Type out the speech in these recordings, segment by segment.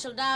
special da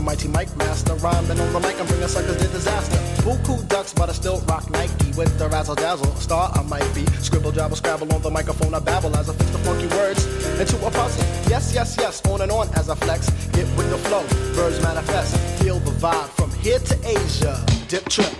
the mighty Mike Master. Rhyming on the mic, I'm bringing suckers to disaster. Buku ducks, but I still rock Nike with the razzle dazzle. Star I might be. Scribble, dribble scrabble on the microphone. I babble as I fix the funky words into a puzzle. Yes, yes, yes, on and on as I flex. Get with the flow, birds manifest. Feel the vibe from here to Asia. Dip trip.